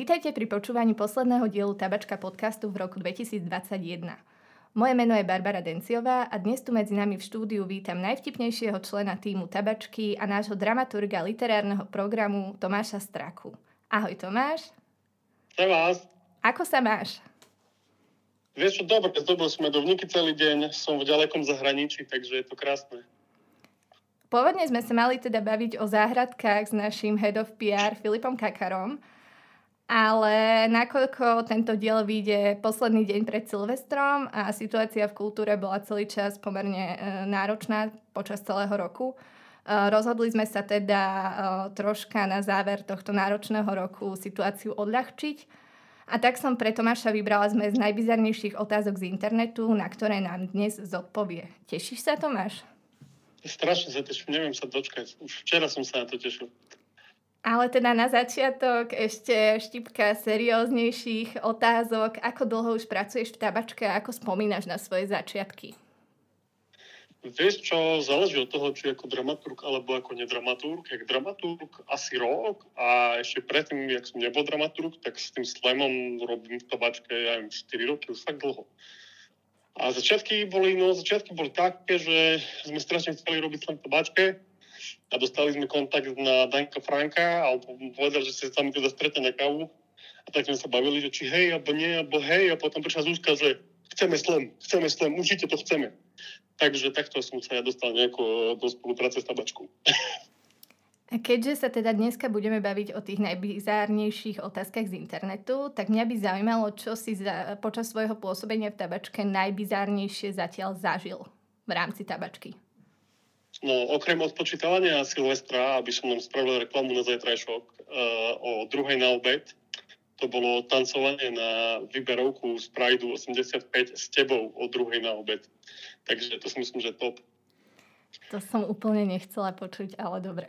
Vítajte pri počúvaní posledného dielu Tabačka podcastu v roku 2021. Moje meno je Barbara Denciová a dnes tu medzi nami v štúdiu vítam najvtipnejšieho člena týmu Tabačky a nášho dramaturga literárneho programu Tomáša Straku. Ahoj Tomáš. Pre vás. Ako sa máš? Vieš čo, dobre, zdobil som medovníky celý deň, som v ďalekom zahraničí, takže je to krásne. Pôvodne sme sa mali teda baviť o záhradkách s našim head of PR Filipom Kakarom, ale nakoľko tento diel vyjde posledný deň pred Silvestrom a situácia v kultúre bola celý čas pomerne e, náročná počas celého roku, e, rozhodli sme sa teda e, troška na záver tohto náročného roku situáciu odľahčiť. A tak som pre Tomáša vybrala sme z najbizarnejších otázok z internetu, na ktoré nám dnes zodpovie. Tešíš sa, Tomáš? Strašne sa teším, neviem sa dočkať. Už včera som sa na to tešil. Ale teda na začiatok ešte štipka serióznejších otázok. Ako dlho už pracuješ v tabačke a ako spomínaš na svoje začiatky? Vieš čo, záleží od toho, či ako dramaturg alebo ako nedramaturg. Jak dramaturg asi rok a ešte predtým, jak som nebol dramaturg, tak s tým slemom robím v tabačke, neviem, 4 roky, už fakt dlho. A začiatky boli, no, začiatky boli také, že sme strašne chceli robiť slam v tabačke a dostali sme kontakt na Danka Franka a povedal, že sa tam teda stretne na kávu. A tak sme sa bavili, že či hej, alebo nie, alebo hej. A potom prišla Zuzka, že chceme slam, chceme slam, určite to chceme. Takže takto som sa ja dostal nejako do spolupráce s tabačkou. A keďže sa teda dneska budeme baviť o tých najbizárnejších otázkach z internetu, tak mňa by zaujímalo, čo si za, počas svojho pôsobenia v tabačke najbizárnejšie zatiaľ zažil v rámci tabačky. No, okrem odpočítavania Silvestra, aby som nám spravil reklamu na zajtrajšok, uh, o druhej na obed, to bolo tancovanie na vyberovku z Prideu 85 s tebou o druhej na obed. Takže to si myslím, že top. To som úplne nechcela počuť, ale dobre.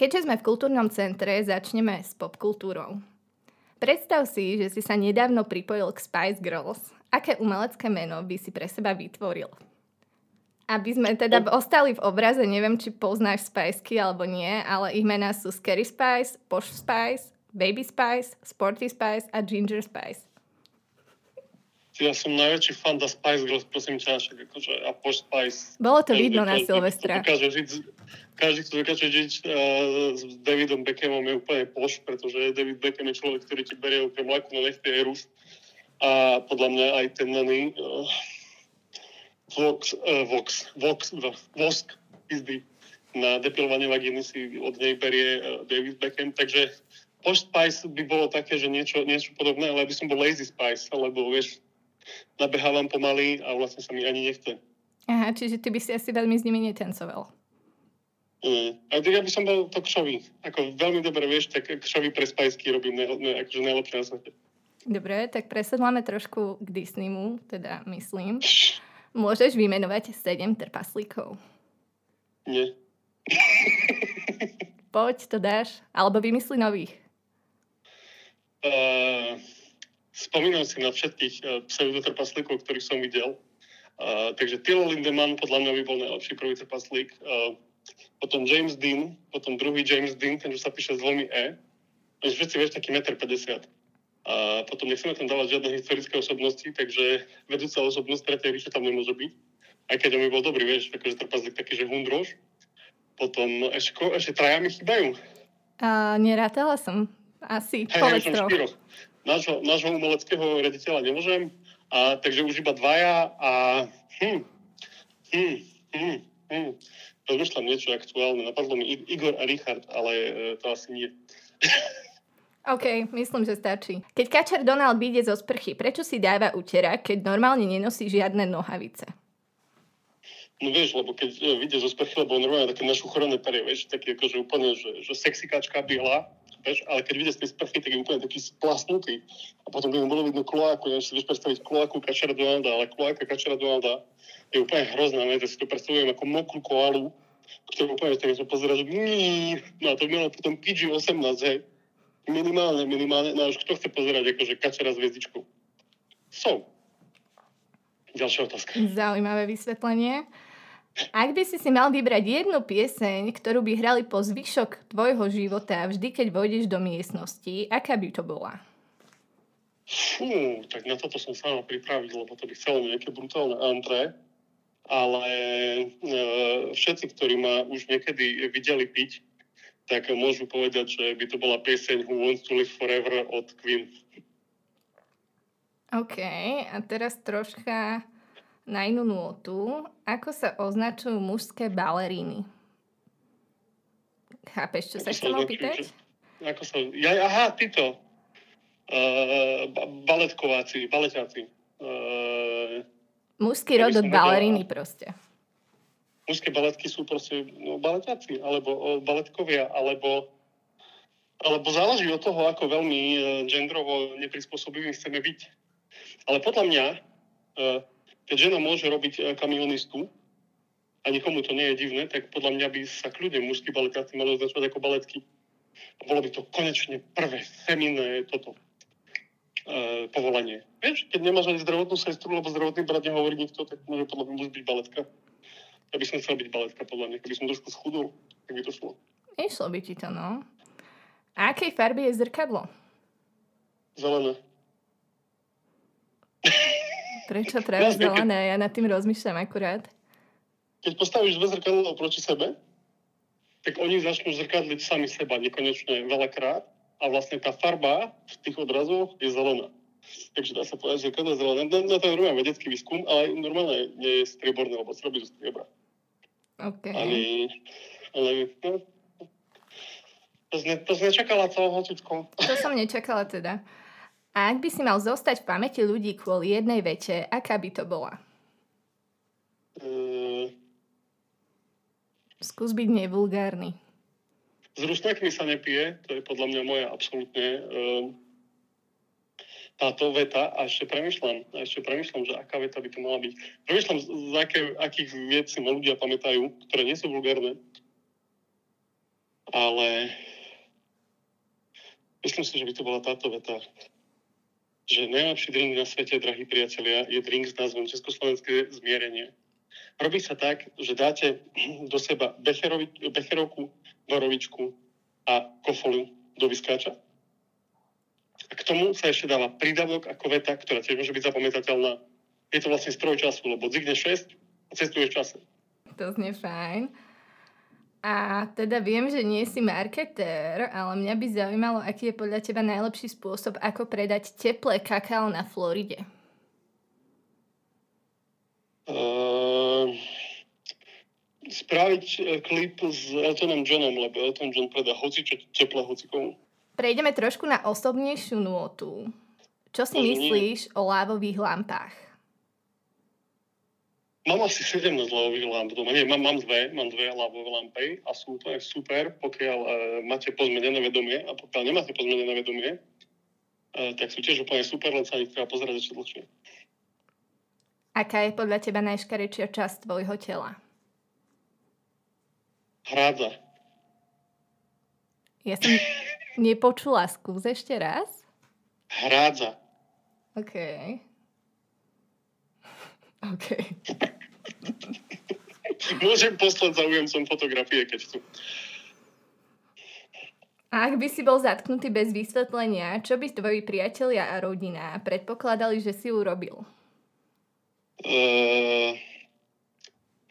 Keďže sme v kultúrnom centre, začneme s popkultúrou. Predstav si, že si sa nedávno pripojil k Spice Girls. Aké umelecké meno by si pre seba vytvoril? Aby sme teda ostali v obraze, neviem, či poznáš Spiceky alebo nie, ale ich mená sú Scary Spice, Posh Spice, Baby Spice, Sporty Spice a Ginger Spice ja som najväčší fan da Spice Girls, prosím ťa, však akože a po Spice. Bolo to vidno na Silvestra. Dokáže žiť, každý, kto dokáže žiť uh, s Davidom Beckhamom je úplne poš, pretože David Beckham je človek, ktorý ti berie okrem laku na nechty aj rúst. A podľa mňa aj ten daný uh, Vox, uh, Vox, Vox, Vox, Vosk, pizdy, na depilovanie vagíny si od nej berie uh, David Beckham, takže Post Spice by bolo také, že niečo, niečo podobné, ale by som bol Lazy Spice, lebo vieš, nabehávam pomaly a vlastne sa mi ani nechce. Aha, čiže ty by si asi veľmi s nimi netancoval. A ja by som bol to kšový. Ako veľmi dobre vieš, tak kšový pre spajsky robím ne, ne, akože najlepšie na svete. Dobre, tak presedláme trošku k Disneymu, teda myslím. Môžeš vymenovať sedem trpaslíkov? Nie. Poď, to dáš. Alebo vymysli nových. Uh, spomínam si na všetkých uh, pseudotrpaslíkov, ktorých som videl. Uh, takže Tilo Lindemann podľa mňa by bol najlepší prvý trpaslík. Uh, potom James Dean, potom druhý James Dean, ten, čo sa píše s dvomi E. Takže všetci vieš, taký 1,50 m. A potom nechceme tam dávať žiadne historické osobnosti, takže vedúca osobnosť tretej ríše tam nemôže byť. Aj keď on by bol dobrý, vieš, akože trpaslík taký, že hundrož. Potom ešte, ešte traja mi chýbajú. Uh, nerátala som. Asi, hey, povedz troch nášho, nášho umeleckého rediteľa nemôžem, a, takže už iba dvaja a hm, hm, hm, hm. Rozmýšľam niečo aktuálne. Napadlo mi Igor a Richard, ale e, to asi nie. OK, myslím, že stačí. Keď kačer Donald vyjde zo sprchy, prečo si dáva utera, keď normálne nenosí žiadne nohavice? No vieš, lebo keď e, vyjde zo sprchy, lebo normálne také našuchorené perie, vieš, také akože úplne, že, že sexy kačka biela, vieš, ale keď vidíš tej sprchy, tak je úplne taký splasnutý. A potom by mu bolo vidno kloáku, neviem si vieš predstaviť kloáku kačera Donalda, ale kloáka kačera Donalda je úplne hrozná, ne? si to predstavujem ako mokrú koalu, ktorú úplne tak sa pozera, že no a to by malo potom PG-18, hej. Minimálne, minimálne, no už kto chce pozerať akože kačera s hviezdičkou. So, ďalšia otázka. Zaujímavé vysvetlenie. Ak by si si mal vybrať jednu pieseň, ktorú by hrali po zvyšok tvojho života vždy, keď vojdeš do miestnosti, aká by to bola? Fú, tak na toto som sa mal pripraviť, lebo to by chcelo nejaké brutálne antré. Ale e, všetci, ktorí ma už niekedy videli piť, tak môžu povedať, že by to bola pieseň Who Wants to Live Forever od Queen. OK, a teraz troška na inú nôtu. Ako sa označujú mužské baleríny? Chápeš, čo ako sa chcem opýtať? Ako sa... Ja, aha, títo. Uh, baletkováci, baletáci. Uh, Mužský rod od baleríny proste. Mužské baletky sú proste no, baletáci, alebo baletkovia, alebo alebo záleží od toho, ako veľmi genderovo neprispôsobivým chceme byť. Ale podľa mňa keď žena môže robiť e, kamionistu a nikomu to nie je divné, tak podľa mňa by sa kľudne mužský baletáci mali označovať ako baletky. Bolo by to konečne prvé feminné toto e, povolanie. Vieš, keď nemáš ani zdravotnú sestru, lebo zdravotný brat nehovorí nikto, tak môže podľa mňa byť baletka. Ja by som chcel byť baletka, podľa mňa. Keby som trošku schudol, tak by to šlo. Išlo by ti to, no. A akej farby je zrkadlo? Zelené. Prečo práve zelené? Ja nad tým rozmýšľam akurát. Keď postavíš dve zrkadlá proti sebe, tak oni začnú zrkadliť sami seba nekonečne veľakrát a vlastne tá farba v tých obrazoch je zelená. Takže dá sa povedať, že zrkadlo je zelené. Na, na to normálne vedecký výskum, ale normálne nie je strieborné, lebo sa robí zo striebra. OK. Ale, ale no, to, zne, to nečakala toho hocičko. To som nečakala teda. A ak by si mal zostať v pamäti ľudí kvôli jednej vete, aká by to bola? Mm. Skús byť nevulgárny. S rusnakmi sa nepije, to je podľa mňa moja absolútne um, táto veta a ešte premyšľam, a ešte premyšľam, že aká veta by to mala byť. Premyšľam, z aké, akých vied si ma ľudia pamätajú, ktoré nie sú vulgárne, ale myslím si, že by to bola táto veta že najlepší drink na svete, drahí priatelia, je drink s názvom Československé zmierenie. Robí sa tak, že dáte do seba becherovi, becherovku, borovičku a kofolu do vyskáča. A k tomu sa ešte dáva prídavok ako veta, ktorá tiež môže byť zapamätateľná. Je to vlastne stroj času, lebo dzigne 6 a cestuješ čase. To znie fajn. A teda viem, že nie si marketér, ale mňa by zaujímalo, aký je podľa teba najlepší spôsob, ako predať teplé kakao na Floride. Uh, spraviť e, klip s Eltonom Johnom, lebo Elton John predá hocičo teplé hocikomu. Prejdeme trošku na osobnejšiu nôtu. Čo si myslíš o lávových lampách? Mám asi 17 ľavových lamp doma. Nie, mám, mám dve, mám dve ľavové lampy a sú to super, pokiaľ uh, máte pozmenené vedomie a pokiaľ nemáte pozmenené vedomie, uh, tak sú tiež úplne super, len sa ich treba pozerať ešte dlhšie. Aká je podľa teba najškarečia časť tvojho tela? Hrádza. Ja som nepočula, skús ešte raz. Hrádza. OK. OK. Môžem poslať zaujímcom fotografie, keď chcú. A ak by si bol zatknutý bez vysvetlenia, čo by tvoji priatelia a rodina predpokladali, že si urobil? Uh,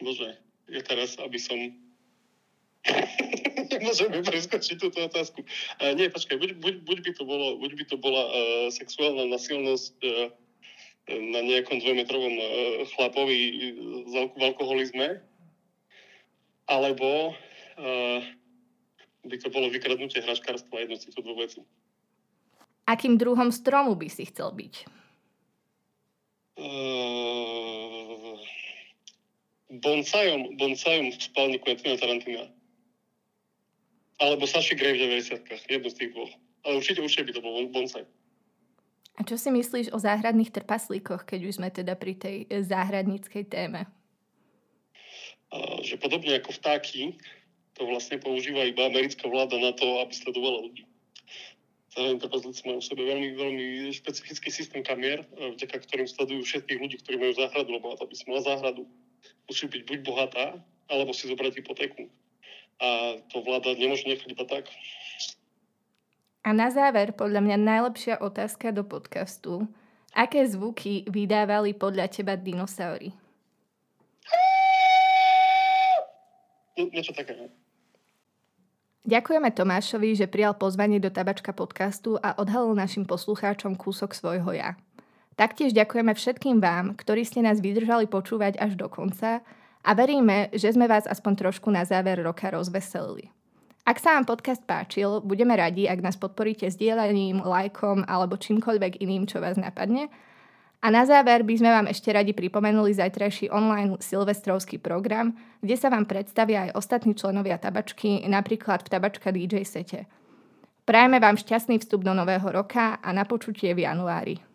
bože, je teraz, aby som... Nemôžeme preskočiť túto otázku. Uh, nie, počkaj, buď, buď, buď, by to bolo, buď by to bola uh, sexuálna nasilnosť uh, na nejakom dvojmetrovom uh, chlapovi v alkoholizme, alebo uh, by to bolo vykradnutie hračkárstva jedno z týchto dvoch vecí. Akým druhom stromu by si chcel byť? Uh, bonsajom, bonsajom v spálni Quentina Tarantina. Alebo Saši Gray v 90 Jedno z tých dvoch. Ale určite, určite by to bol bonsaj. A čo si myslíš o záhradných trpaslíkoch, keď už sme teda pri tej záhradníckej téme? že podobne ako vtáky, to vlastne používa iba americká vláda na to, aby sledovala ľudí. Zároveň trpezlíci majú v sebe veľmi, veľmi špecifický systém kamier, vďaka ktorým sledujú všetkých ľudí, ktorí majú záhradu, lebo to by si mala záhradu, musí byť buď bohatá, alebo si zobrať hypotéku. A to vláda nemôže nechať iba tak. A na záver, podľa mňa najlepšia otázka do podcastu. Aké zvuky vydávali podľa teba dinosaury? Niečo také. No. Ďakujeme Tomášovi, že prijal pozvanie do Tabačka podcastu a odhalil našim poslucháčom kúsok svojho ja. Taktiež ďakujeme všetkým vám, ktorí ste nás vydržali počúvať až do konca a veríme, že sme vás aspoň trošku na záver roka rozveselili. Ak sa vám podcast páčil, budeme radi, ak nás podporíte sdielaním, lajkom alebo čímkoľvek iným, čo vás napadne. A na záver by sme vám ešte radi pripomenuli zajtrajší online silvestrovský program, kde sa vám predstavia aj ostatní členovia tabačky, napríklad v tabačka DJ sete. Prajeme vám šťastný vstup do nového roka a na počutie v januári.